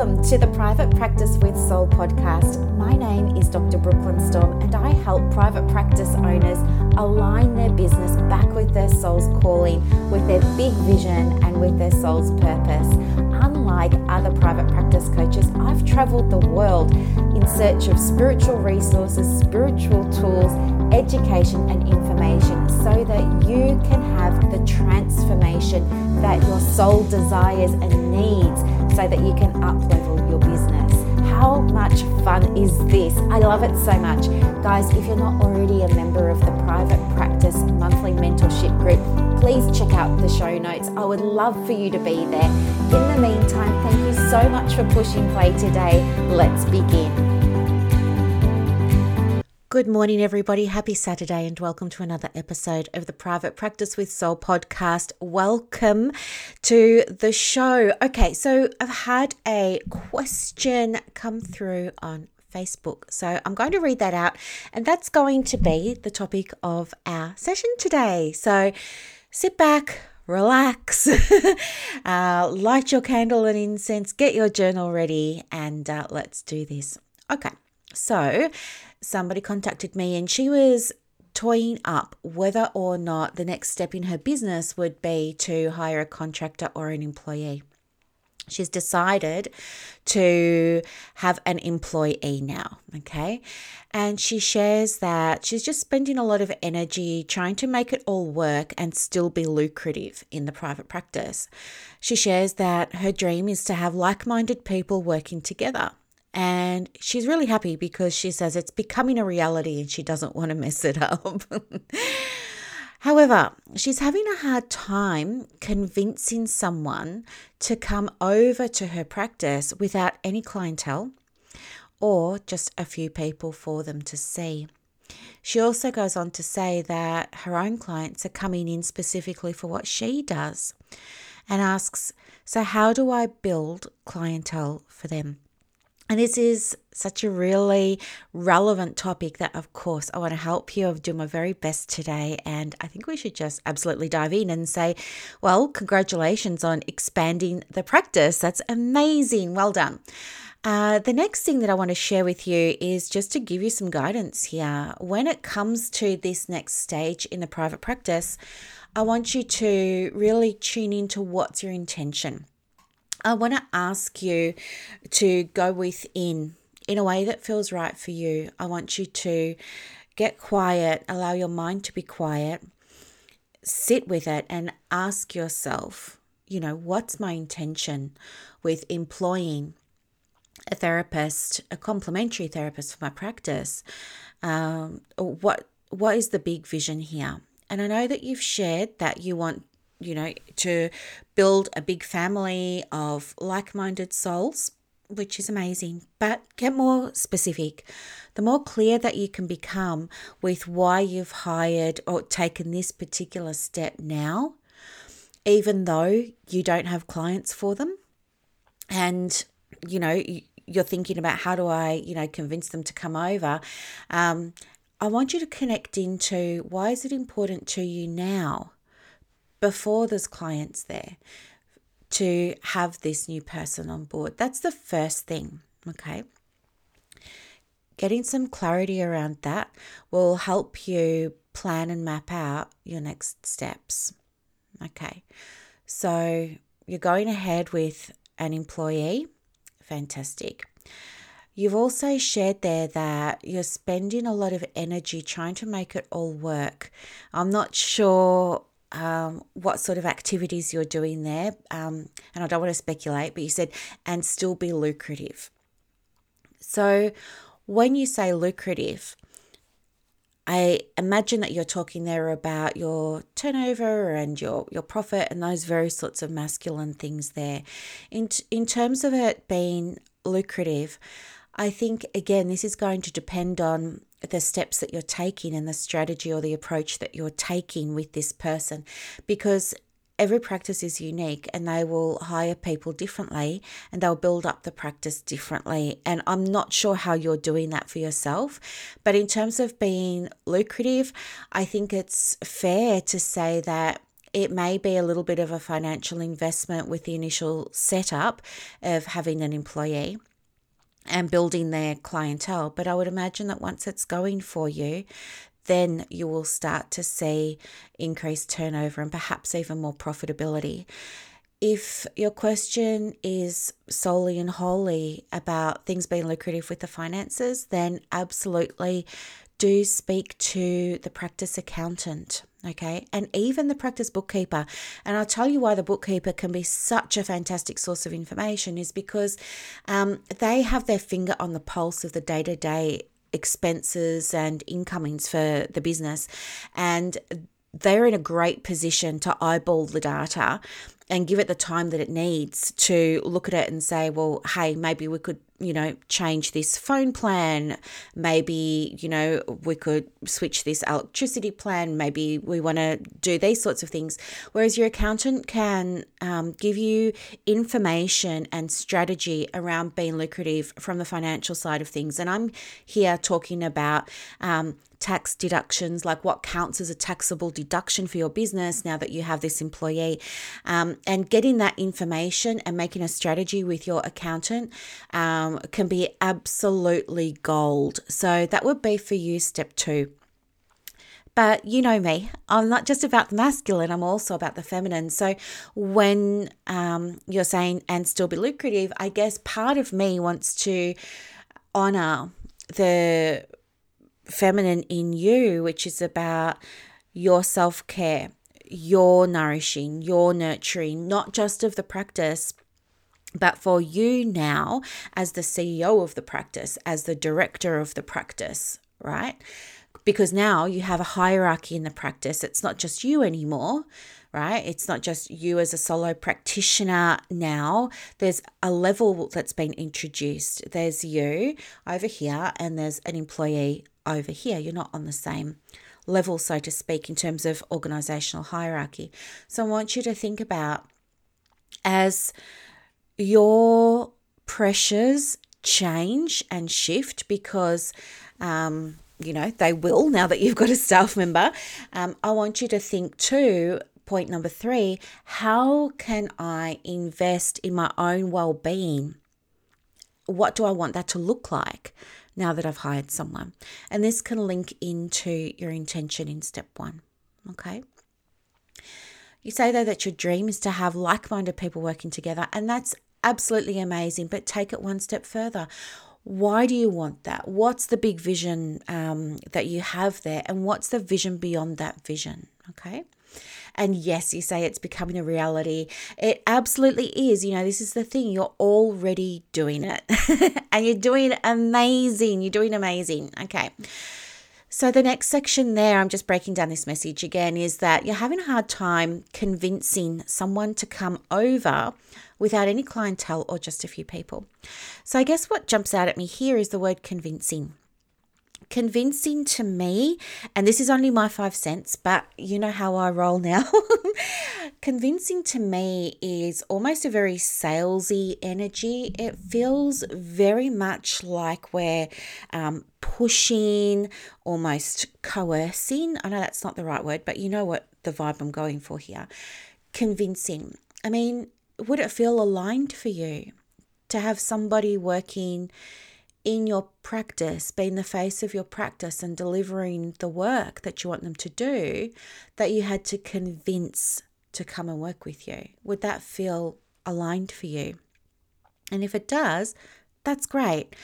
Welcome to the Private Practice with Soul podcast. My name is Dr. Brooklyn Storm, and I help private practice owners align their business back with their soul's calling, with their big vision, and with their soul's purpose. Unlike other private practice coaches, I've traveled the world in search of spiritual resources, spiritual tools, education, and information so that you can have the transformation that your soul desires and needs so that you can up level your business. How much fun is this? I love it so much. Guys, if you're not already a member of the Private Practice Monthly Mentorship Group, please check out the show notes. I would love for you to be there. In the meantime, thank you so much for pushing play today. Let's begin. Good morning, everybody. Happy Saturday, and welcome to another episode of the Private Practice with Soul podcast. Welcome to the show. Okay, so I've had a question come through on Facebook. So I'm going to read that out, and that's going to be the topic of our session today. So sit back, relax, uh, light your candle and incense, get your journal ready, and uh, let's do this. Okay, so somebody contacted me and she was toying up whether or not the next step in her business would be to hire a contractor or an employee. She's decided to have an employee now, okay? And she shares that she's just spending a lot of energy trying to make it all work and still be lucrative in the private practice. She shares that her dream is to have like minded people working together. And she's really happy because she says it's becoming a reality and she doesn't want to mess it up. However, she's having a hard time convincing someone to come over to her practice without any clientele or just a few people for them to see. She also goes on to say that her own clients are coming in specifically for what she does and asks, So, how do I build clientele for them? And this is such a really relevant topic that, of course, I want to help you. I'll do my very best today. And I think we should just absolutely dive in and say, well, congratulations on expanding the practice. That's amazing. Well done. Uh, the next thing that I want to share with you is just to give you some guidance here. When it comes to this next stage in the private practice, I want you to really tune into what's your intention. I want to ask you to go within in a way that feels right for you. I want you to get quiet, allow your mind to be quiet, sit with it, and ask yourself, you know, what's my intention with employing a therapist, a complementary therapist for my practice? Um, what what is the big vision here? And I know that you've shared that you want you know, to build a big family of like minded souls, which is amazing. But get more specific. The more clear that you can become with why you've hired or taken this particular step now, even though you don't have clients for them, and you know, you're thinking about how do I, you know, convince them to come over. Um, I want you to connect into why is it important to you now before there's clients there to have this new person on board. That's the first thing, okay? Getting some clarity around that will help you plan and map out your next steps. Okay, so you're going ahead with an employee, fantastic. You've also shared there that you're spending a lot of energy trying to make it all work. I'm not sure um, what sort of activities you're doing there. Um, and I don't want to speculate, but you said, and still be lucrative. So when you say lucrative, I imagine that you're talking there about your turnover and your, your profit and those very sorts of masculine things there. In, in terms of it being lucrative, I think, again, this is going to depend on the steps that you're taking and the strategy or the approach that you're taking with this person because every practice is unique and they will hire people differently and they'll build up the practice differently. And I'm not sure how you're doing that for yourself. But in terms of being lucrative, I think it's fair to say that It may be a little bit of a financial investment with the initial setup of having an employee and building their clientele. But I would imagine that once it's going for you, then you will start to see increased turnover and perhaps even more profitability. If your question is solely and wholly about things being lucrative with the finances, then absolutely do speak to the practice accountant, okay, and even the practice bookkeeper. And I'll tell you why the bookkeeper can be such a fantastic source of information is because um, they have their finger on the pulse of the day to day expenses and incomings for the business. And they're in a great position to eyeball the data and give it the time that it needs to look at it and say, well, hey, maybe we could, you know, change this phone plan. Maybe, you know, we could switch this electricity plan. Maybe we want to do these sorts of things. Whereas your accountant can um, give you information and strategy around being lucrative from the financial side of things. And I'm here talking about um, tax deductions, like what counts as a taxable deduction for your business now that you have this employee, um, and getting that information and making a strategy with your accountant um, can be absolutely gold. So that would be for you step two. But you know me, I'm not just about the masculine, I'm also about the feminine. So when um, you're saying and still be lucrative, I guess part of me wants to honor the feminine in you, which is about your self care, your nourishing, your nurturing, not just of the practice, but for you now as the CEO of the practice, as the director of the practice, right? Because now you have a hierarchy in the practice. It's not just you anymore, right? It's not just you as a solo practitioner now. There's a level that's been introduced. There's you over here, and there's an employee over here. You're not on the same level, so to speak, in terms of organizational hierarchy. So I want you to think about as your pressures change and shift because. Um, you know, they will now that you've got a staff member. Um, I want you to think too point number three how can I invest in my own well being? What do I want that to look like? Now that I've hired someone. And this can link into your intention in step one. Okay. You say though that your dream is to have like minded people working together, and that's absolutely amazing, but take it one step further. Why do you want that? What's the big vision um, that you have there, and what's the vision beyond that vision? Okay. And yes, you say it's becoming a reality. It absolutely is. You know, this is the thing. You're already doing it and you're doing amazing. You're doing amazing. Okay. So, the next section there, I'm just breaking down this message again, is that you're having a hard time convincing someone to come over without any clientele or just a few people. So, I guess what jumps out at me here is the word convincing convincing to me, and this is only my five cents, but you know how I roll now. convincing to me is almost a very salesy energy. It feels very much like we're um, pushing, almost coercing. I know that's not the right word, but you know what the vibe I'm going for here. Convincing. I mean, would it feel aligned for you to have somebody working? In your practice, being the face of your practice and delivering the work that you want them to do, that you had to convince to come and work with you? Would that feel aligned for you? And if it does, that's great.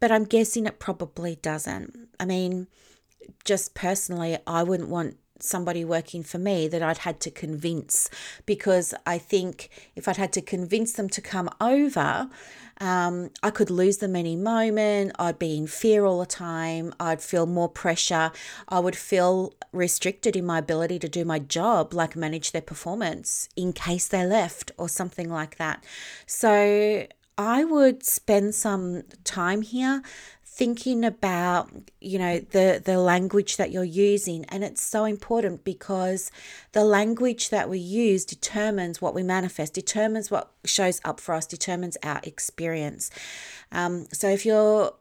But I'm guessing it probably doesn't. I mean, just personally, I wouldn't want somebody working for me that I'd had to convince because I think if I'd had to convince them to come over, um, I could lose them any moment. I'd be in fear all the time. I'd feel more pressure. I would feel restricted in my ability to do my job, like manage their performance in case they left or something like that. So I would spend some time here thinking about you know the the language that you're using and it's so important because the language that we use determines what we manifest determines what shows up for us determines our experience um, so if you're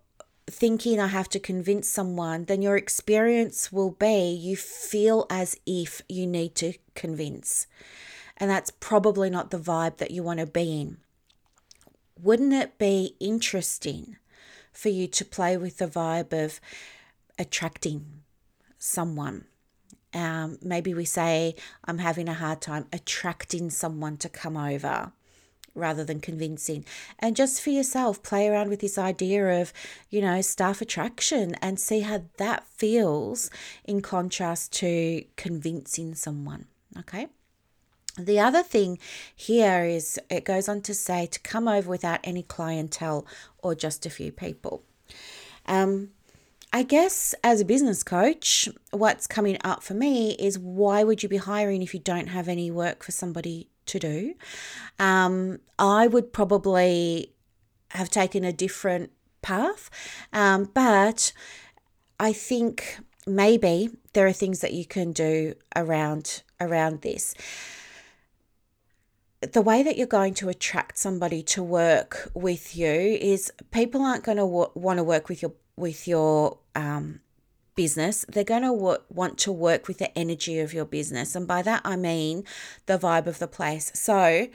thinking I have to convince someone, then your experience will be you feel as if you need to convince. And that's probably not the vibe that you want to be in. Wouldn't it be interesting for you to play with the vibe of attracting someone? Um, maybe we say, I'm having a hard time attracting someone to come over rather than convincing. And just for yourself, play around with this idea of, you know, staff attraction and see how that feels in contrast to convincing someone. Okay. The other thing here is it goes on to say to come over without any clientele or just a few people. Um, I guess as a business coach, what's coming up for me is why would you be hiring if you don't have any work for somebody to do? Um, I would probably have taken a different path, um, but I think maybe there are things that you can do around around this the way that you're going to attract somebody to work with you is people aren't going to want to work with your with your um, business. They're going to w- want to work with the energy of your business. And by that i mean the vibe of the place. So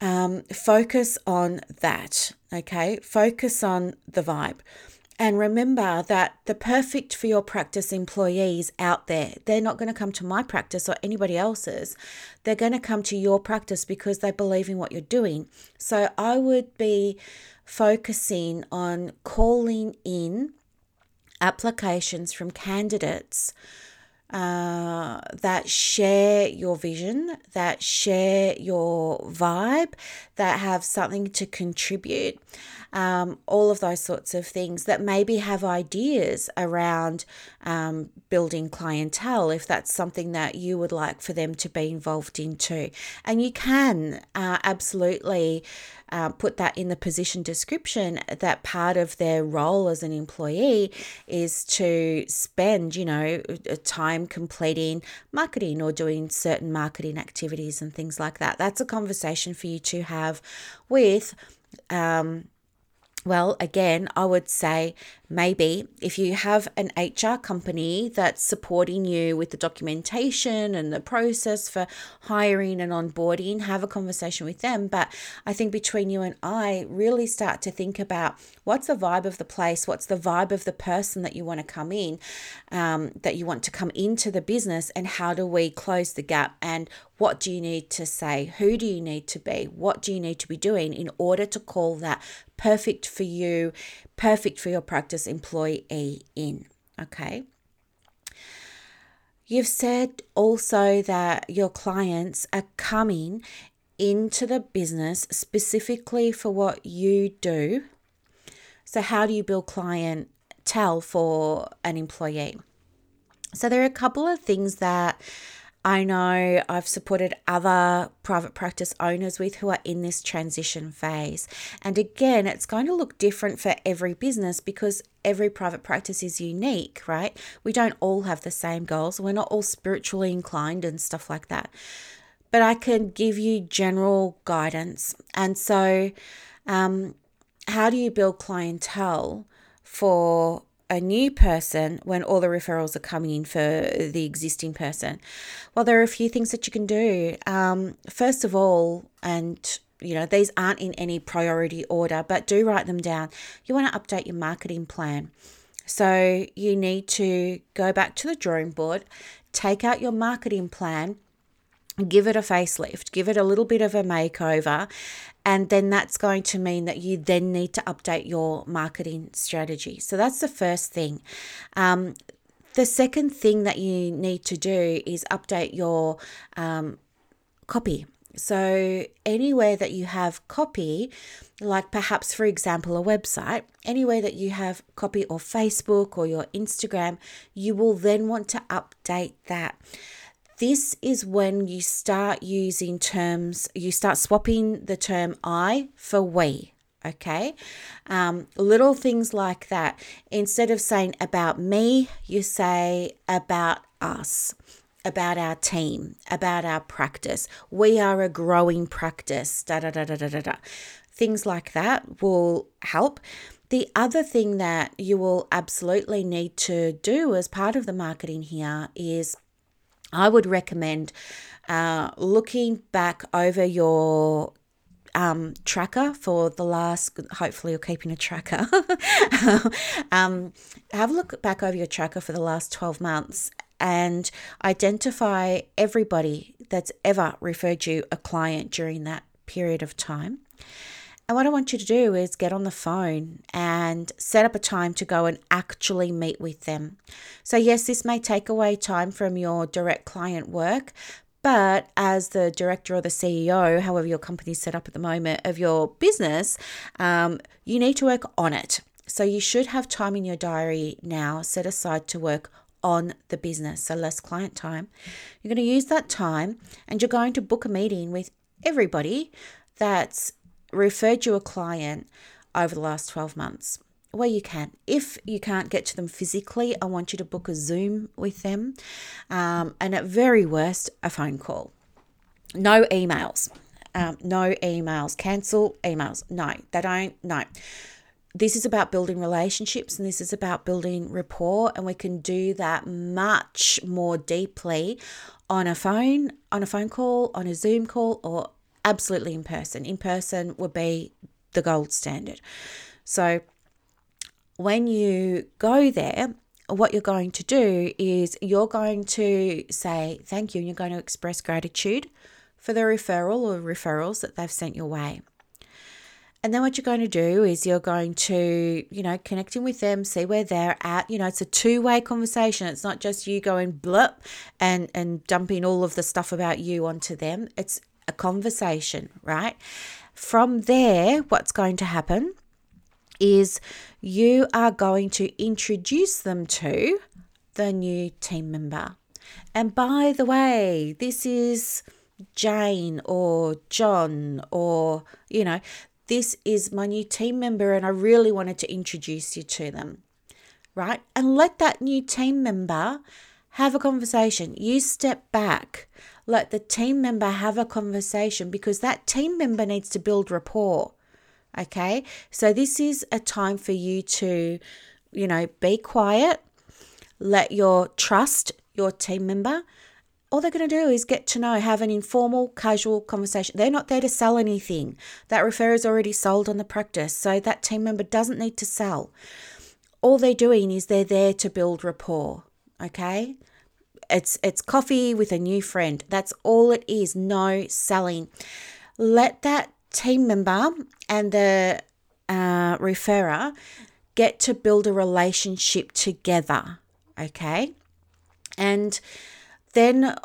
um, focus on that okay? Focus on the vibe and remember that the perfect for your practice employees out there, they're not going to come to my practice or anybody else's. They're going to come to your practice because they believe in what you're doing. So I would be focusing on calling in applications from candidates uh, that share your vision, that share your vibe, that have something to contribute, um, all of those sorts of things that maybe have ideas around um, building clientele if that's something that you would like for them to be involved in too. And you can uh, absolutely uh, put that in the position description that part of their role as an employee is to spend, you know, time completing marketing or doing certain marketing activities and things like that. That's a conversation for you to have with. Um, well, again, I would say maybe if you have an HR company that's supporting you with the documentation and the process for hiring and onboarding, have a conversation with them. But I think between you and I, really start to think about what's the vibe of the place, what's the vibe of the person that you want to come in, um, that you want to come into the business, and how do we close the gap and what do you need to say? Who do you need to be? What do you need to be doing in order to call that perfect for you, perfect for your practice employee in? Okay. You've said also that your clients are coming into the business specifically for what you do. So, how do you build clientele for an employee? So, there are a couple of things that I know I've supported other private practice owners with who are in this transition phase. And again, it's going to look different for every business because every private practice is unique, right? We don't all have the same goals. We're not all spiritually inclined and stuff like that. But I can give you general guidance. And so, um, how do you build clientele for a new person when all the referrals are coming in for the existing person? Well, there are a few things that you can do. Um, first of all, and you know, these aren't in any priority order, but do write them down. You want to update your marketing plan. So you need to go back to the drawing board, take out your marketing plan, give it a facelift, give it a little bit of a makeover, and then that's going to mean that you then need to update your marketing strategy. So that's the first thing. Um, the second thing that you need to do is update your um, copy. So, anywhere that you have copy, like perhaps, for example, a website, anywhere that you have copy or Facebook or your Instagram, you will then want to update that this is when you start using terms, you start swapping the term I for we. Okay, um, little things like that. Instead of saying about me, you say about us, about our team, about our practice. We are a growing practice. Da da da da da da da. Things like that will help. The other thing that you will absolutely need to do as part of the marketing here is I would recommend uh, looking back over your um, tracker for the last, hopefully, you're keeping a tracker. um, have a look back over your tracker for the last 12 months and identify everybody that's ever referred you a client during that period of time. And what I want you to do is get on the phone and set up a time to go and actually meet with them. So, yes, this may take away time from your direct client work, but as the director or the CEO, however your company's set up at the moment, of your business, um, you need to work on it. So, you should have time in your diary now set aside to work on the business, so less client time. You're going to use that time and you're going to book a meeting with everybody that's referred you a client over the last 12 months where you can. If you can't get to them physically, I want you to book a Zoom with them, um, and at very worst, a phone call. No emails. Um, no emails. Cancel emails. No, they don't. No. This is about building relationships and this is about building rapport, and we can do that much more deeply on a phone, on a phone call, on a Zoom call, or absolutely in person. In person would be the gold standard. So when you go there, what you're going to do is you're going to say thank you and you're going to express gratitude for the referral or referrals that they've sent your way. And then what you're going to do is you're going to, you know, connecting with them, see where they're at. You know, it's a two-way conversation. It's not just you going blip and and dumping all of the stuff about you onto them. It's a conversation, right? From there, what's going to happen is you are going to introduce them to the new team member. And by the way, this is Jane or John or, you know, this is my new team member and I really wanted to introduce you to them, right? And let that new team member have a conversation. You step back, let the team member have a conversation because that team member needs to build rapport. Okay, so this is a time for you to, you know, be quiet, let your trust your team member. All they're going to do is get to know, have an informal, casual conversation. They're not there to sell anything. That referrer is already sold on the practice, so that team member doesn't need to sell. All they're doing is they're there to build rapport. Okay, it's it's coffee with a new friend. That's all it is. No selling. Let that team member and the uh, referrer get to build a relationship together. Okay, and then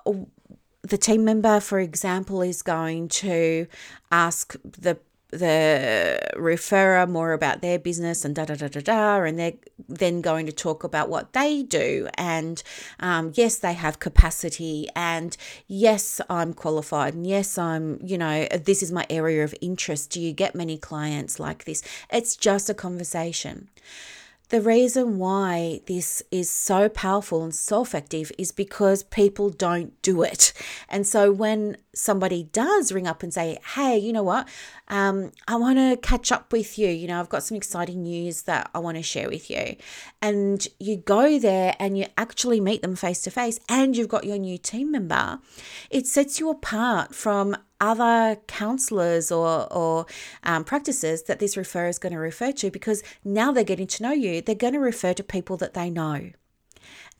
the team member, for example, is going to ask the the referrer more about their business and da da da da da, and they're then going to talk about what they do. And um, yes, they have capacity, and yes, I'm qualified, and yes, I'm, you know, this is my area of interest. Do you get many clients like this? It's just a conversation. The reason why this is so powerful and so effective is because people don't do it. And so when somebody does ring up and say, hey, you know what? Um, I want to catch up with you. You know, I've got some exciting news that I want to share with you. And you go there and you actually meet them face to face, and you've got your new team member. It sets you apart from other counselors or, or um, practices that this referrer is going to refer to because now they're getting to know you. They're going to refer to people that they know.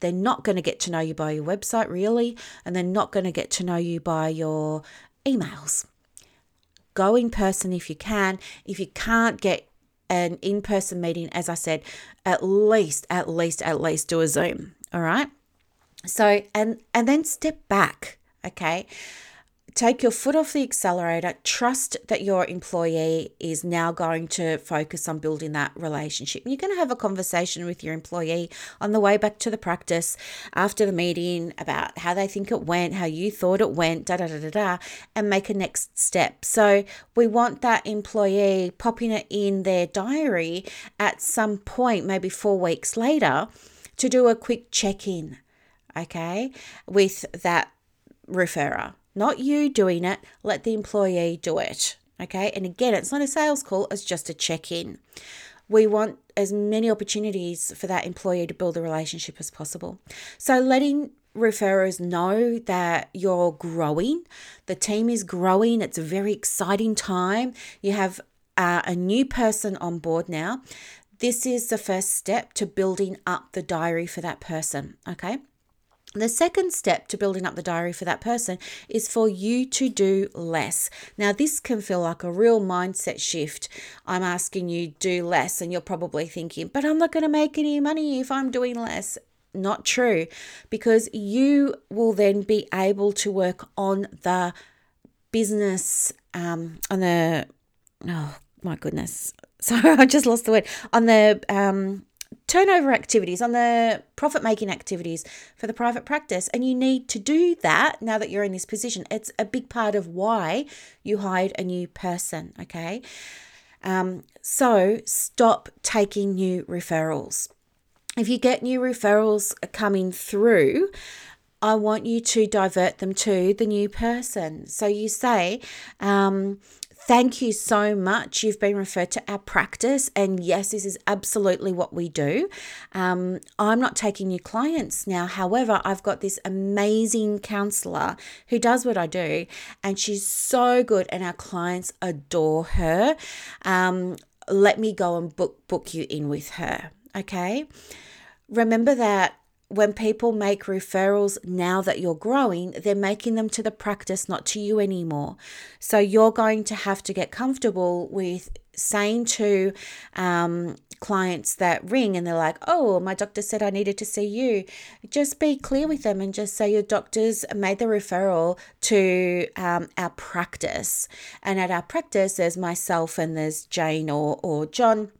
They're not going to get to know you by your website, really, and they're not going to get to know you by your emails. Go in person if you can. If you can't get an in person meeting, as I said, at least, at least, at least do a Zoom. All right. So, and, and then step back. Okay take your foot off the accelerator. Trust that your employee is now going to focus on building that relationship. You're going to have a conversation with your employee on the way back to the practice after the meeting about how they think it went, how you thought it went, da da da da da, and make a next step. So we want that employee popping it in their diary at some point, maybe four weeks later, to do a quick check in, okay, with that referrer not you doing it, let the employee do it. Okay. And again, it's not a sales call, it's just a check in. We want as many opportunities for that employee to build a relationship as possible. So, letting referrers know that you're growing, the team is growing, it's a very exciting time. You have uh, a new person on board now. This is the first step to building up the diary for that person, okay? The second step to building up the diary for that person is for you to do less. Now, this can feel like a real mindset shift. I'm asking you do less, and you're probably thinking, but I'm not going to make any money if I'm doing less. Not true, because you will then be able to work on the business, um, on the, oh my goodness, sorry, I just lost the word, on the, um, turnover activities, on the profit making activities for the private practice. And you need to do that now that you're in this position. It's a big part of why you hired a new person, okay? Um, so stop taking new referrals. If you get new referrals coming through, I want you to divert them to the new person. So you say, um, Thank you so much. You've been referred to our practice. And yes, this is absolutely what we do. Um, I'm not taking new clients now. However, I've got this amazing counselor who does what I do, and she's so good, and our clients adore her. Um, let me go and book book you in with her. Okay. Remember that when people make referrals now that you're growing, they're making them to the practice, not to you anymore. So you're going to have to get comfortable with saying to um, clients that ring and they're like, oh, my doctor said I needed to see you. Just be clear with them and just say your doctor's made the referral to um, our practice. And at our practice, there's myself and there's Jane or, or John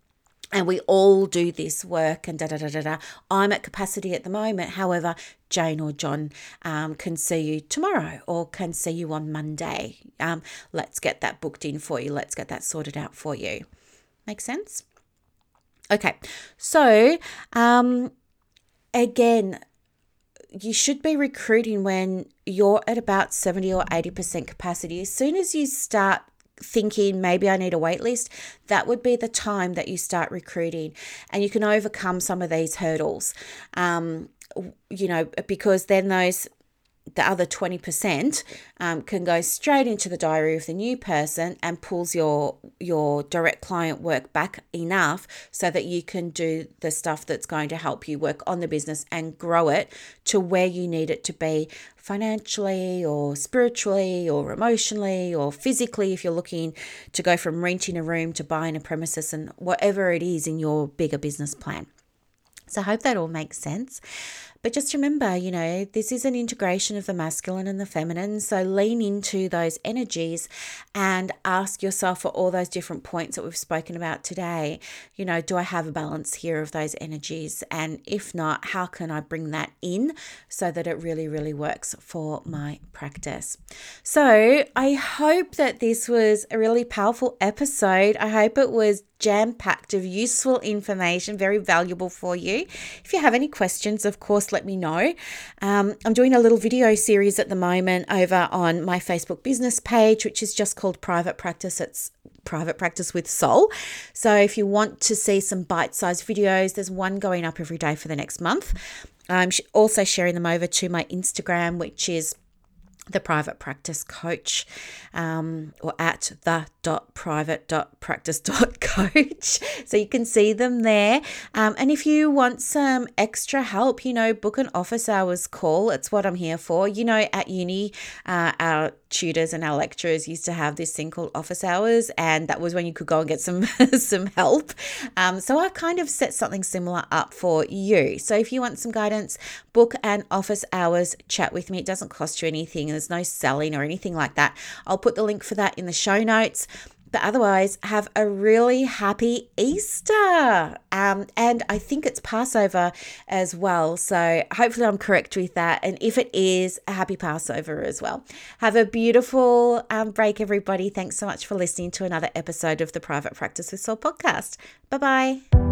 and we all do this work and da da da da da. I'm at capacity at the moment. However, Jane or John um, can see you tomorrow or can see you on Monday. Um, let's get that booked in for you. Let's get that sorted out for you. Make sense? Okay, so um, again, you should be recruiting when you're at about 70 or 80% capacity. As soon as you start thinking maybe I need a wait list, that would be the time that you start recruiting and you can overcome some of these hurdles. Um, you know, because then those the other 20% um, can go straight into the diary of the new person and pulls your your direct client work back enough so that you can do the stuff that's going to help you work on the business and grow it to where you need it to be financially or spiritually or emotionally or physically if you're looking to go from renting a room to buying a premises and whatever it is in your bigger business plan. So I hope that all makes sense. But just remember, you know, this is an integration of the masculine and the feminine. So lean into those energies and ask yourself for all those different points that we've spoken about today. You know, do I have a balance here of those energies? And if not, how can I bring that in so that it really, really works for my practice? So I hope that this was a really powerful episode. I hope it was jam packed of useful information, very valuable for you. If you have any questions, of course, let me know. Um, I'm doing a little video series at the moment over on my Facebook business page, which is just called Private Practice. It's private practice with soul. So if you want to see some bite-sized videos, there's one going up every day for the next month. I'm also sharing them over to my Instagram, which is the private practice coach um, or at the dot private dot practice dot coach so you can see them there um, and if you want some extra help you know book an office hours call it's what i'm here for you know at uni uh, our tutors and our lecturers used to have this thing called office hours, and that was when you could go and get some some help. Um, so I kind of set something similar up for you. So if you want some guidance, book an office hours chat with me. It doesn't cost you anything. and There's no selling or anything like that. I'll put the link for that in the show notes. But otherwise, have a really happy Easter. Um, and I think it's Passover as well. So hopefully I'm correct with that. And if it is, a happy Passover as well. Have a beautiful um, break, everybody. Thanks so much for listening to another episode of the Private Practice with Soul podcast. Bye bye.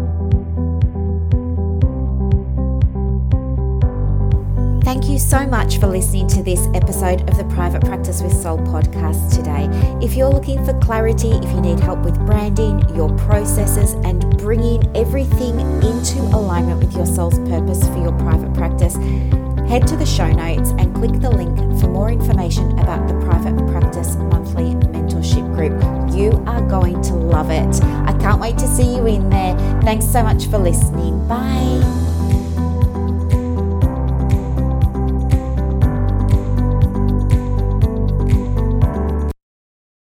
Thank you so much for listening to this episode of the Private Practice with Soul podcast today. If you're looking for clarity, if you need help with branding, your processes, and bringing everything into alignment with your soul's purpose for your private practice, head to the show notes and click the link for more information about the Private Practice Monthly Mentorship Group. You are going to love it. I can't wait to see you in there. Thanks so much for listening. Bye.